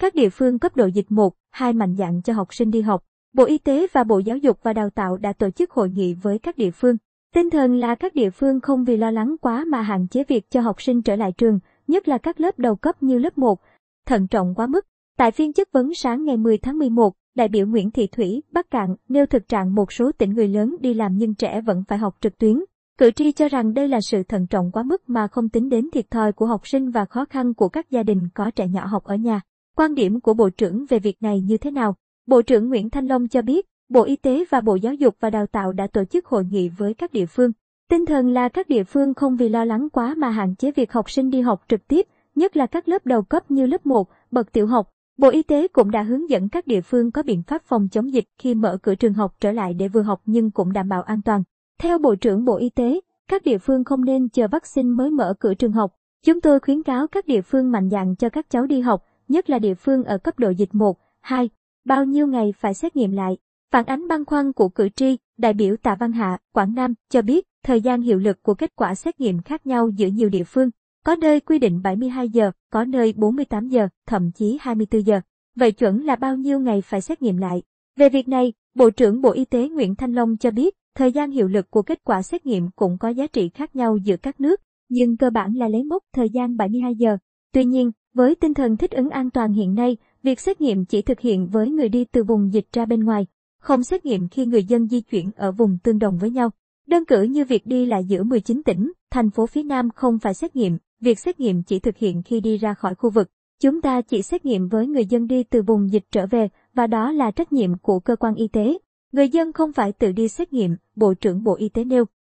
Các địa phương cấp độ dịch 1, 2 mạnh dạn cho học sinh đi học. Bộ Y tế và Bộ Giáo dục và Đào tạo đã tổ chức hội nghị với các địa phương. Tinh thần là các địa phương không vì lo lắng quá mà hạn chế việc cho học sinh trở lại trường, nhất là các lớp đầu cấp như lớp 1. Thận trọng quá mức. Tại phiên chất vấn sáng ngày 10 tháng 11, đại biểu Nguyễn Thị Thủy, Bắc Cạn nêu thực trạng một số tỉnh người lớn đi làm nhưng trẻ vẫn phải học trực tuyến. Cử tri cho rằng đây là sự thận trọng quá mức mà không tính đến thiệt thòi của học sinh và khó khăn của các gia đình có trẻ nhỏ học ở nhà. Quan điểm của Bộ trưởng về việc này như thế nào? Bộ trưởng Nguyễn Thanh Long cho biết, Bộ Y tế và Bộ Giáo dục và Đào tạo đã tổ chức hội nghị với các địa phương. Tinh thần là các địa phương không vì lo lắng quá mà hạn chế việc học sinh đi học trực tiếp, nhất là các lớp đầu cấp như lớp 1, bậc tiểu học. Bộ Y tế cũng đã hướng dẫn các địa phương có biện pháp phòng chống dịch khi mở cửa trường học trở lại để vừa học nhưng cũng đảm bảo an toàn. Theo Bộ trưởng Bộ Y tế, các địa phương không nên chờ vaccine mới mở cửa trường học. Chúng tôi khuyến cáo các địa phương mạnh dạn cho các cháu đi học, nhất là địa phương ở cấp độ dịch 1, 2. Bao nhiêu ngày phải xét nghiệm lại? Phản ánh băn khoăn của cử tri, đại biểu Tạ Văn Hạ, Quảng Nam cho biết thời gian hiệu lực của kết quả xét nghiệm khác nhau giữa nhiều địa phương. Có nơi quy định 72 giờ, có nơi 48 giờ, thậm chí 24 giờ. Vậy chuẩn là bao nhiêu ngày phải xét nghiệm lại? Về việc này, Bộ trưởng Bộ Y tế Nguyễn Thanh Long cho biết, thời gian hiệu lực của kết quả xét nghiệm cũng có giá trị khác nhau giữa các nước, nhưng cơ bản là lấy mốc thời gian 72 giờ. Tuy nhiên, với tinh thần thích ứng an toàn hiện nay, việc xét nghiệm chỉ thực hiện với người đi từ vùng dịch ra bên ngoài, không xét nghiệm khi người dân di chuyển ở vùng tương đồng với nhau. Đơn cử như việc đi lại giữa 19 tỉnh, thành phố phía Nam không phải xét nghiệm, việc xét nghiệm chỉ thực hiện khi đi ra khỏi khu vực. Chúng ta chỉ xét nghiệm với người dân đi từ vùng dịch trở về, và đó là trách nhiệm của cơ quan y tế. Người dân không phải tự đi xét nghiệm, Bộ trưởng Bộ Y tế nêu.